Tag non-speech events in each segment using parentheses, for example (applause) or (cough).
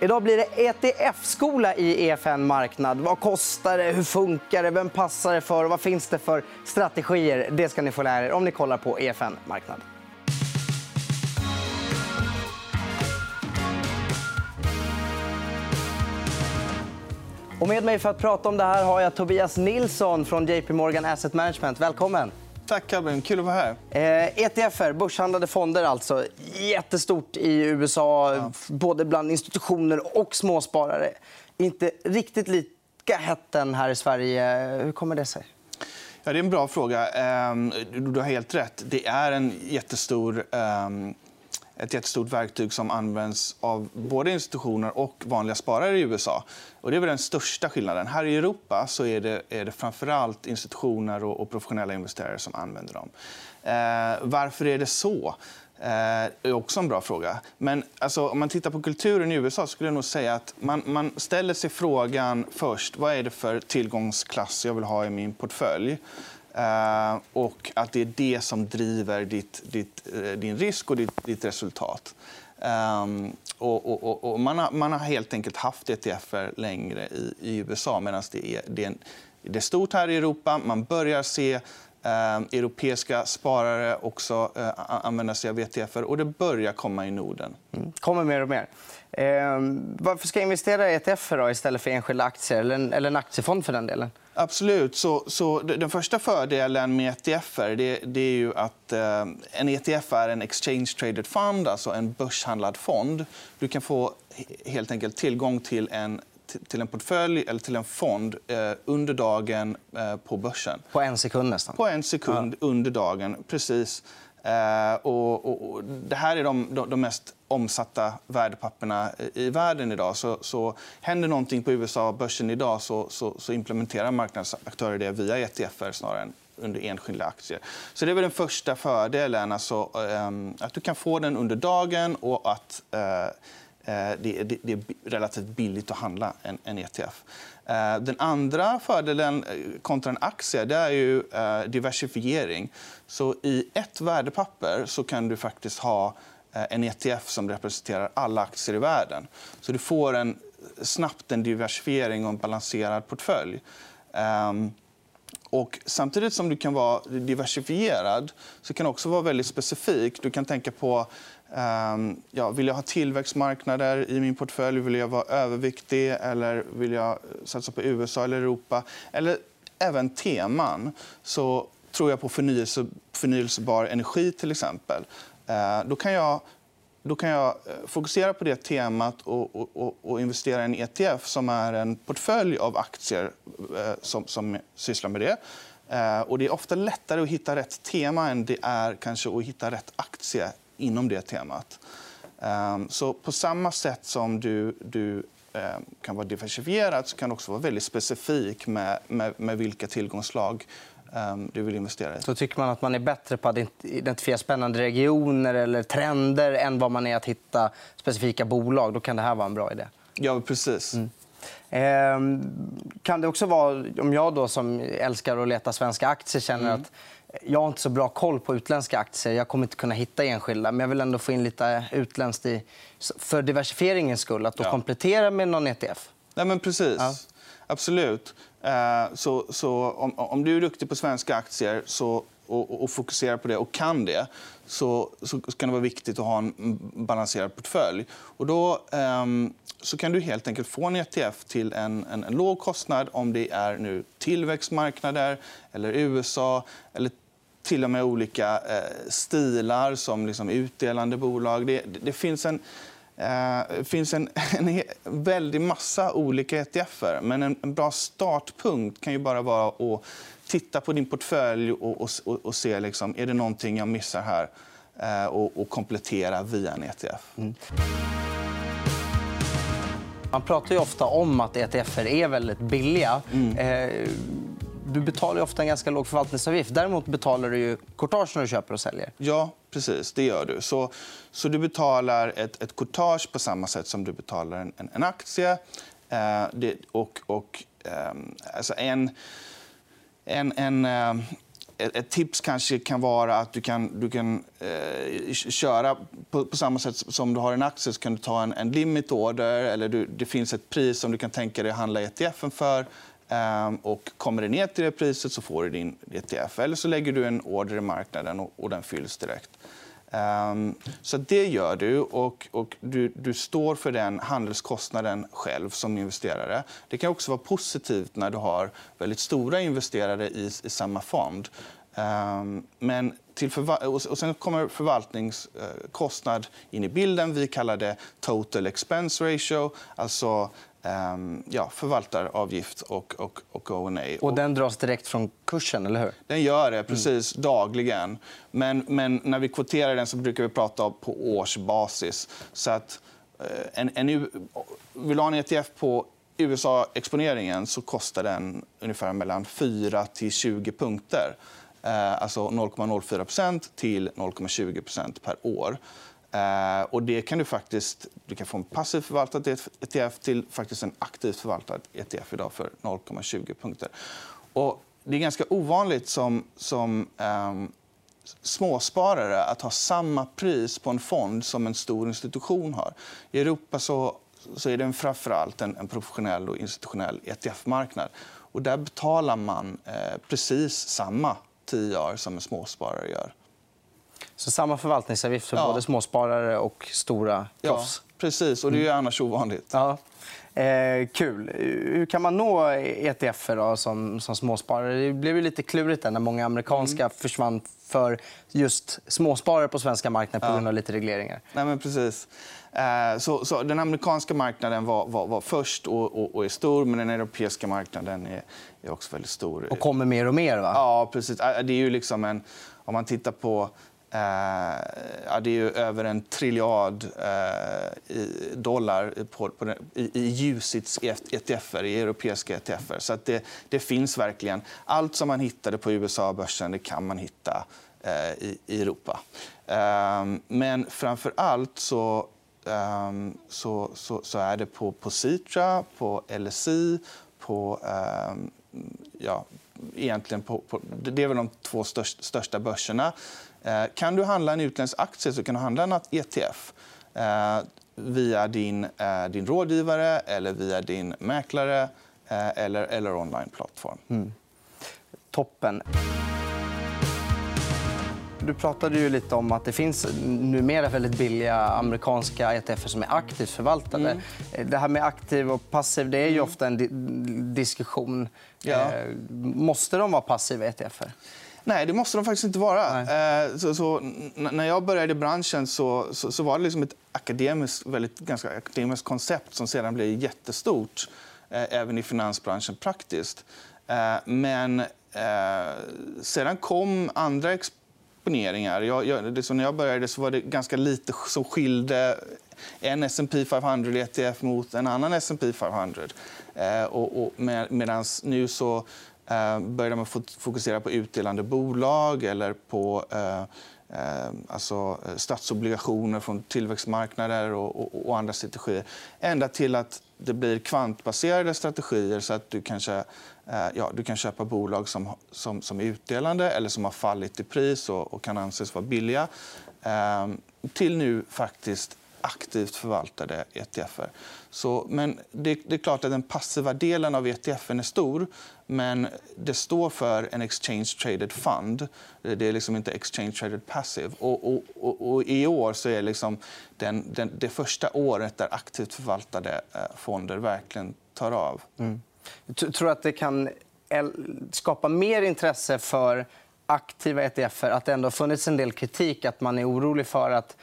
Idag blir det ETF-skola i EFN Marknad. Vad kostar det? Hur funkar det? Vem passar det för? Vad finns det för strategier? Det ska ni få lära er om ni kollar på EFN Marknad. Och med mig för att prata om det här har jag Tobias Nilsson från JP Morgan Asset Management. Välkommen. Tack, Albin. Kul att vara här. Eh, ETFer, börshandlade fonder, alltså. jättestort i USA, ja. både bland institutioner och småsparare. Inte riktigt lika hett här i Sverige. Hur kommer det sig? Ja, det är en bra fråga. Ehm, du har helt rätt. Det är en jättestor ehm, ett jättestort verktyg som används av både institutioner och vanliga sparare i USA. Och det är väl den största skillnaden. Här i Europa så är det, är det framförallt institutioner och, och professionella investerare som använder dem. Eh, varför är det så? Det är också en bra fråga. Men alltså, om man tittar på kulturen i USA skulle jag nog säga att man, man ställer sig frågan först vad är det för tillgångsklass jag vill ha i min portfölj. Uh, och att det är det som driver ditt, ditt, eh, din risk och ditt, ditt resultat. Um, och, och, och, man, har, man har helt enkelt haft ETFer längre i, i USA medan det är, det, är, det är stort här i Europa. Man börjar se eh, europeiska sparare också eh, använda sig av ETFer och det börjar komma i Norden. Mm. kommer mer och mer. Eh, varför ska jag investera i ETFer istället för enskilda aktier eller en, eller en aktiefond? för den delen? Absolut. Så, så den första fördelen med ETFer det, det är ju att eh, en ETF är en exchange traded fund, alltså en börshandlad fond. Du kan få helt enkelt tillgång till en till en portfölj eller till en fond eh, under dagen eh, på börsen. På en sekund nästan? På en sekund ja. under dagen. Precis. Eh, och, och, och, det här är de, de, de mest omsatta värdepapperna i världen idag. Så, så händer någonting på USA-börsen idag så, så, så, implementerar marknadsaktörer det via ETFer snarare än under enskilda aktier. Så Det är väl den första fördelen. Alltså, eh, att du kan få den under dagen och att eh, eh, det, det, det, är relativt billigt att handla en, en ETF. Eh, den andra fördelen eh, kontra en aktie det är ju eh, diversifiering. Så I ett värdepapper så kan du faktiskt ha Eh, en ETF som representerar alla aktier i världen. Så du får en, snabbt en diversifiering och en balanserad portfölj. Um, och samtidigt som du kan vara diversifierad så kan du också vara väldigt specifik. Du kan tänka på um, ja, vill jag ha tillväxtmarknader i min portfölj. Vill jag vara överviktig eller vill jag satsa på USA eller Europa. Eller även teman. Så tror jag på förnyelse, förnyelsebar energi, till exempel. Eh, då kan jag, då kan jag eh, fokusera på det temat och, och, och, investera i en ETF som är en portfölj av aktier eh, som, som sysslar med det. Och det är ofta lättare att hitta rätt tema än det är kanske att hitta rätt aktie inom det temat. Ehm, så på samma sätt som du, du ehm, kan vara diversifierad så kan du också vara väldigt specifik med, med, med vilka tillgångslag du vill investera i. Så tycker man att man är bättre på att identifiera spännande regioner eller trender än vad man är att hitta specifika bolag, då kan det här vara en bra idé. Ja, precis. Mm. Ehm, kan det också vara, om jag då som älskar att leta svenska aktier känner mm. att jag har inte så bra koll på utländska aktier. Jag kommer inte kunna hitta enskilda. Men jag vill ändå få in lite utländskt i, för diversifieringens skull. Att då komplettera med någon ETF. Nej, men precis. Ja. Absolut. Eh, så, så om, om, du är duktig på svenska aktier så, och, och fokuserar på det och kan det så, så kan det vara viktigt att ha en balanserad portfölj. Och då um, så kan du helt enkelt få en ETF till en, en, en, låg kostnad om det är nu tillväxtmarknader, eller USA eller till och med olika eh, stilar som liksom utdelande bolag. Det, det, det finns en det eh, finns en, (laughs) en väldig massa olika ETFer. Men en, en, bra startpunkt kan ju bara vara att titta på din portfölj och, och, och se liksom, är det någonting jag missar här eh, och, och, komplettera via en ETF. Mm. Man pratar ju ofta om att ETFer är väldigt billiga. Mm. Eh, du betalar ofta en ganska låg förvaltningsavgift. Däremot betalar du ju courtage när du köper och säljer. Ja, precis. Det gör du. Så, så du betalar ett, ett courtage på samma sätt som du betalar en, en, en aktie. Eh, det, och, och, eh, alltså en, en, en, eh, ett tips kanske kan vara att du kan, du kan eh, köra på, på, samma sätt som du har en aktie. så kan du ta en, en limit order eller du, det finns ett pris som du kan tänka dig att handla ETFen för. Ehm, och kommer det ner till det priset så får du din ETF. Eller så lägger du en order i marknaden och, den fylls direkt. Ehm, så det gör du, och, och du, du, står för den handelskostnaden själv som investerare. Det kan också vara positivt när du har väldigt stora investerare i, i samma fond. Um, men till och sen kommer förvaltningskostnad in i bilden. Vi kallar det total expense ratio. Alltså um, ja, förvaltaravgift och, och, och O&A. Och den dras direkt från kursen, eller hur? Den gör det precis mm. dagligen. Men, men när vi kvoterar den så brukar vi prata på årsbasis. Så att, uh, en, en, vill du ha en ETF på USA-exponeringen så kostar den ungefär mellan 4 till 20 punkter eh, alltså 0,04% till 0,20% per år. Eh, och det kan du faktiskt du kan få en passivt förvaltad ETF till faktiskt en aktivt förvaltad ETF idag för 0,20 punkter. Och det är ganska ovanligt som, som eh, småsparare att ha samma pris på en fond som en stor institution har. I Europa så, så är det framförallt en, en professionell och institutionell ETF-marknad. Och där betalar man eh, precis samma TIR som en småsparare gör. Så samma förvaltningsavgift för ja. både småsparare och stora proffs? Ja, precis. Och det är ju annars ovanligt. Ja. Eh, kul. Hur kan man nå ETF som, som småsparare? Det blev ju lite klurigt när många amerikanska mm. försvann för just småsparare på svenska marknaden på grund av lite regleringar. Nej, men precis. Eh, så, så, den amerikanska marknaden var, var, var först och, och, och, är stor, men den europeiska marknaden är, är också väldigt stor. Och kommer mer och mer? va? Ja, precis. Eh, det är ju liksom en, om man tittar på Eh, ja, det är ju över en triljard eh, dollar på, på den, i, i UCITS ETFer, i europeiska ETFer. Så det, det, finns verkligen. Allt som man hittade på USA-börsen det kan man hitta eh, i, i, Europa. Eh, men framför allt så, ehm, så, så, så, är det på, på Citra, på LSI, på ehm, ja, egentligen på, på, det är väl de två största börserna. Eh, kan du handla en utländsk aktie så kan du handla en ETF eh, via din, eh, din rådgivare eller via din mäklare eller, eller onlineplattform. Mm. Toppen. Du pratade ju lite om att det finns numera väldigt billiga amerikanska ETF som är aktivt förvaltade. Mm. Det här med aktiv och passiv det är ju mm. ofta en diskussion. Ja. Måste de vara passiva ETFer? Nej, det måste de faktiskt inte vara. Eh, så, så, när jag började i branschen så, så, så var det liksom ett akademiskt, väldigt, ganska akademiskt koncept som sedan blev jättestort, eh, även i finansbranschen praktiskt. Eh, men eh, sedan kom andra exponeringar. Jag, jag, så när jag började så var det ganska lite som skilde en S&P 500 ETF mot en annan S&P 500. Eh, och, och med, medans nu så Eh, började man fokusera på utdelande bolag eller på eh, eh alltså eh, statsobligationer från tillväxtmarknader och, och, och, andra strategier. Ända till att det blir kvantbaserade strategier så att du kanske eh, ja, du kan köpa bolag som, som, som är utdelande eller som har fallit i pris och, och kan anses vara billiga. Eh, till nu faktiskt aktivt förvaltade ETFer. Så, men det, det, är klart att den passiva delen av ETF är stor men det står för en exchange traded fund. Det är liksom inte exchange traded passive. Och, och, och, och I år så är liksom den, den, det första året där aktivt förvaltade eh, fonder verkligen tar av. Mm. Jag tror att det kan skapa mer intresse för aktiva ETFer att det ändå har funnits en del kritik att man är orolig för att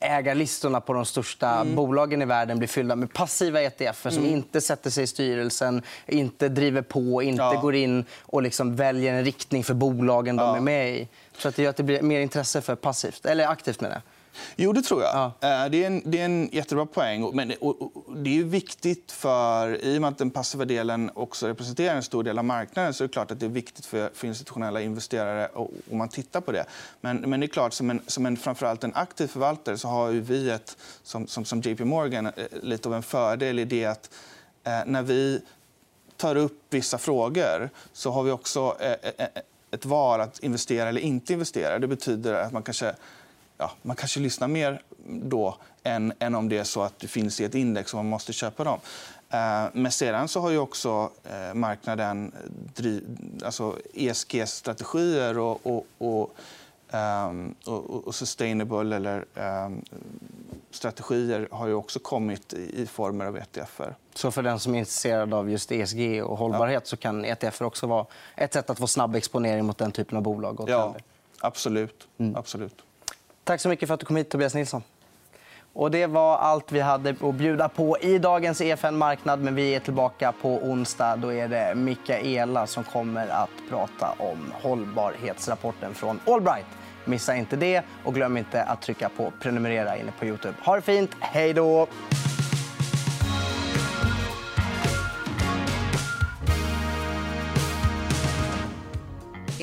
ägarlistorna på de största mm. bolagen i världen blir fyllda med passiva ETF som mm. inte sätter sig i styrelsen, inte driver på, inte ja. går in och liksom väljer en riktning för bolagen ja. de är med i. Så att det gör att det blir mer intresse för passivt, eller aktivt. Med det. Jo, det tror jag. Ja. Eh, det, är en, det är en jättebra poäng. Men, och, och, det är viktigt för... I och med att den passiva delen också representerar en stor del av marknaden så är det klart att det är viktigt för, för institutionella investerare om man tittar på det. Men, men det är klart, som en, som en, framförallt en aktiv förvaltare så har vi ett, som, som, som JP Morgan eh, lite av en fördel i det att eh, när vi tar upp vissa frågor så har vi också eh, ett val att investera eller inte investera. Det betyder att man kanske, ja, man kanske lyssnar mer då än, än om det är så att det finns i ett index och man måste köpa dem. Eh, men sedan så har ju också eh, marknaden alltså ESG-strategier och, och, och, um, och, och sustainable eller um, strategier har ju också kommit i former av ETFer. Så för den som är intresserad av just ESG och hållbarhet ja. så kan ETFer också vara ett sätt att få snabb exponering mot den typen av bolag? Och ja, absolut. Mm. absolut. Tack så mycket för att du kom hit, Tobias Nilsson. Och det var allt vi hade att bjuda på i dagens EFN Marknad. Men vi är tillbaka på onsdag. Då är det Mikaela som kommer att prata om hållbarhetsrapporten från Allbright. Missa inte det och glöm inte att trycka på prenumerera inne på Youtube. Ha det fint. Hej då!